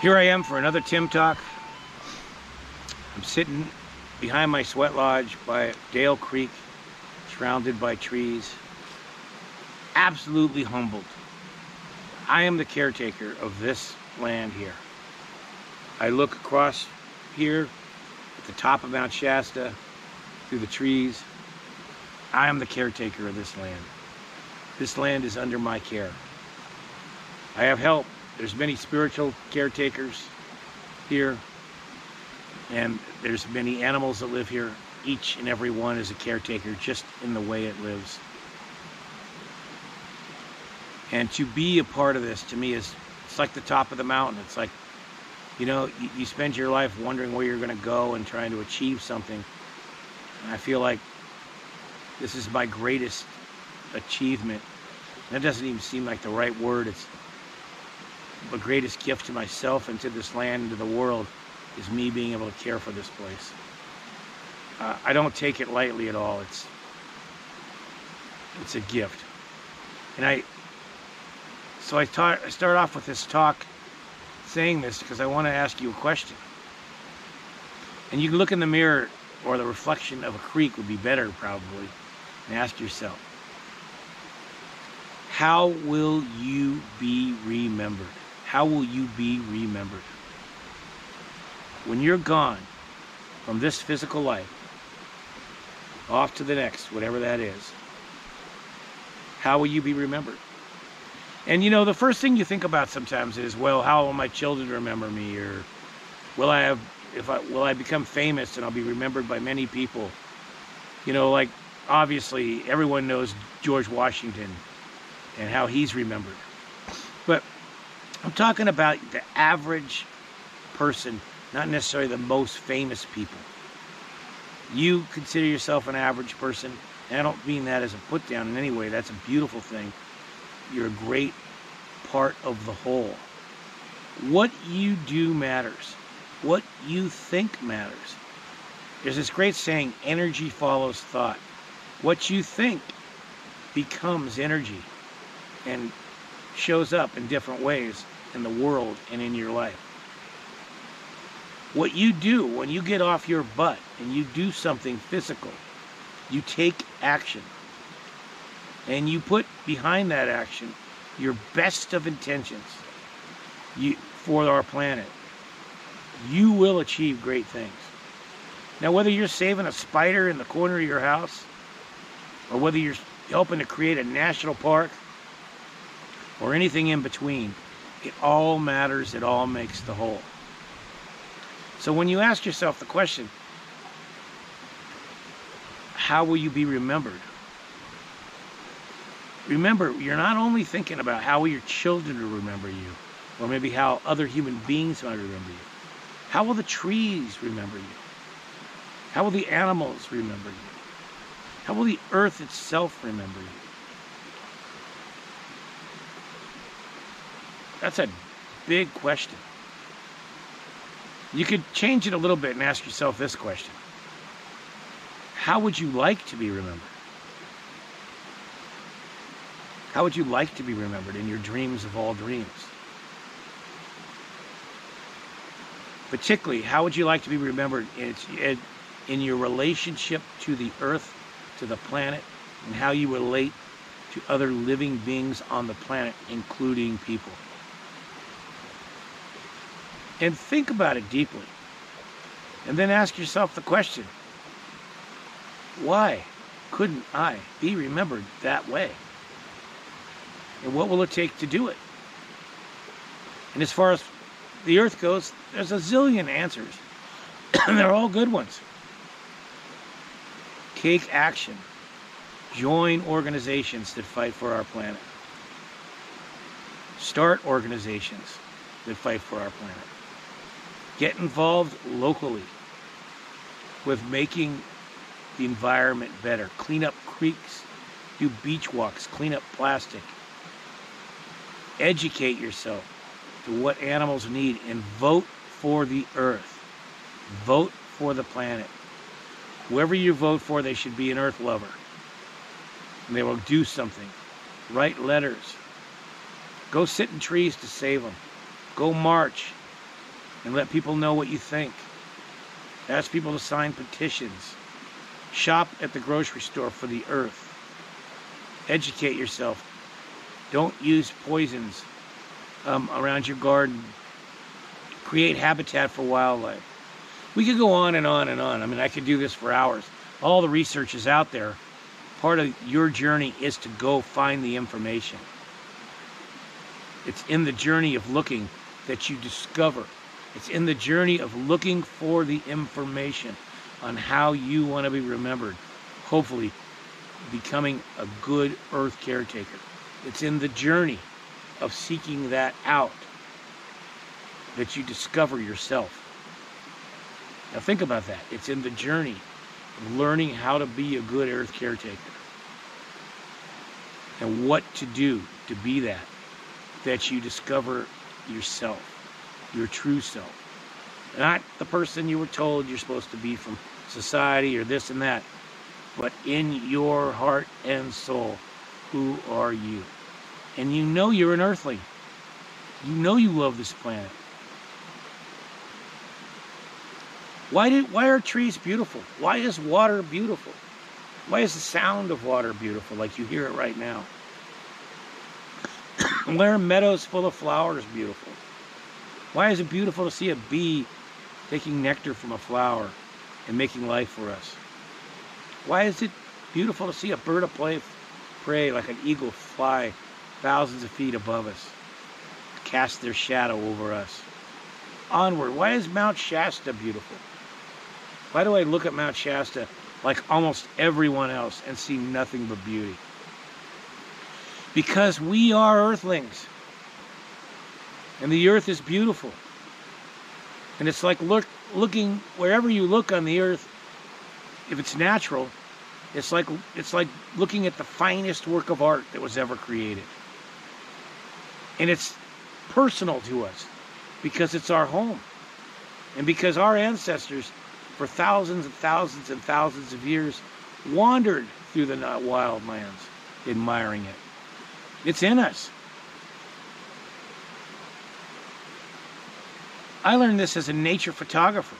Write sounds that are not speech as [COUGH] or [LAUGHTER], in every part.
Here I am for another Tim Talk. I'm sitting behind my sweat lodge by Dale Creek, surrounded by trees. Absolutely humbled. I am the caretaker of this land here. I look across here at the top of Mount Shasta through the trees. I am the caretaker of this land. This land is under my care. I have help there's many spiritual caretakers here, and there's many animals that live here. Each and every one is a caretaker just in the way it lives. And to be a part of this to me is it's like the top of the mountain. It's like, you know, you, you spend your life wondering where you're going to go and trying to achieve something. And I feel like this is my greatest achievement. That doesn't even seem like the right word. It's the greatest gift to myself and to this land and to the world is me being able to care for this place. Uh, I don't take it lightly at all. It's it's a gift, and I. So I, ta- I start off with this talk, saying this because I want to ask you a question. And you can look in the mirror, or the reflection of a creek would be better probably, and ask yourself, how will you be remembered? How will you be remembered? When you're gone from this physical life, off to the next, whatever that is, how will you be remembered? And you know, the first thing you think about sometimes is, well, how will my children remember me? Or will I have, if I, will I become famous and I'll be remembered by many people? You know, like obviously everyone knows George Washington and how he's remembered. But I'm talking about the average person, not necessarily the most famous people. You consider yourself an average person, and I don't mean that as a put down in any way. That's a beautiful thing. You're a great part of the whole. What you do matters. What you think matters. There's this great saying energy follows thought. What you think becomes energy. And shows up in different ways in the world and in your life. What you do when you get off your butt and you do something physical, you take action. And you put behind that action your best of intentions you, for our planet. You will achieve great things. Now, whether you're saving a spider in the corner of your house, or whether you're helping to create a national park, or anything in between. It all matters, it all makes the whole. So when you ask yourself the question, how will you be remembered? Remember, you're not only thinking about how will your children remember you, or maybe how other human beings might remember you. How will the trees remember you? How will the animals remember you? How will the earth itself remember you? That's a big question. You could change it a little bit and ask yourself this question How would you like to be remembered? How would you like to be remembered in your dreams of all dreams? Particularly, how would you like to be remembered in, in your relationship to the earth, to the planet, and how you relate to other living beings on the planet, including people? And think about it deeply. And then ask yourself the question why couldn't I be remembered that way? And what will it take to do it? And as far as the earth goes, there's a zillion answers, and [CLEARS THROAT] they're all good ones. Take action. Join organizations that fight for our planet. Start organizations that fight for our planet. Get involved locally with making the environment better. Clean up creeks, do beach walks, clean up plastic. Educate yourself to what animals need and vote for the earth. Vote for the planet. Whoever you vote for, they should be an earth lover. And they will do something. Write letters. Go sit in trees to save them. Go march and let people know what you think. Ask people to sign petitions. Shop at the grocery store for the earth. Educate yourself. Don't use poisons um, around your garden. Create habitat for wildlife. We could go on and on and on. I mean, I could do this for hours. All the research is out there. Part of your journey is to go find the information. It's in the journey of looking that you discover. It's in the journey of looking for the information on how you want to be remembered. Hopefully, becoming a good earth caretaker. It's in the journey of seeking that out that you discover yourself. Now, think about that. It's in the journey of learning how to be a good earth caretaker and what to do to be that, that you discover yourself, your true self. Not the person you were told you're supposed to be from society or this and that, but in your heart and soul, who are you? And you know you're an earthling. You know you love this planet. Why did why are trees beautiful? Why is water beautiful? Why is the sound of water beautiful like you hear it right now? [COUGHS] why are meadows full of flowers beautiful? Why is it beautiful to see a bee taking nectar from a flower and making life for us? Why is it beautiful to see a bird of prey, prey like an eagle fly thousands of feet above us, cast their shadow over us? Onward. Why is Mount Shasta beautiful? Why do I look at Mount Shasta like almost everyone else and see nothing but beauty? Because we are earthlings. And the earth is beautiful. And it's like look, looking wherever you look on the earth, if it's natural, it's like it's like looking at the finest work of art that was ever created. And it's personal to us because it's our home. And because our ancestors for thousands and thousands and thousands of years wandered through the wild lands admiring it. It's in us. I learned this as a nature photographer,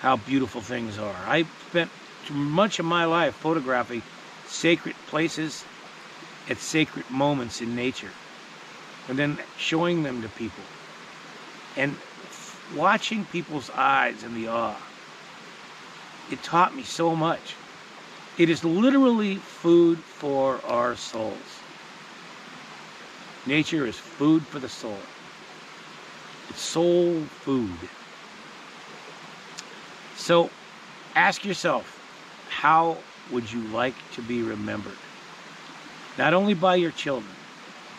how beautiful things are. I spent much of my life photographing sacred places at sacred moments in nature and then showing them to people and watching people's eyes and the awe. It taught me so much. It is literally food for our souls. Nature is food for the soul. Soul food. So ask yourself, how would you like to be remembered? Not only by your children,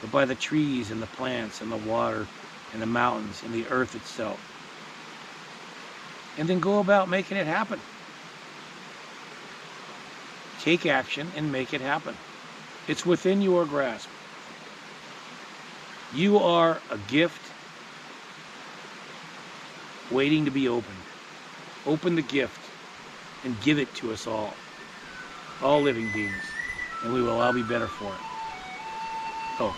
but by the trees and the plants and the water and the mountains and the earth itself. And then go about making it happen. Take action and make it happen. It's within your grasp. You are a gift waiting to be opened. Open the gift and give it to us all, all living beings, and we will all be better for it. Oh.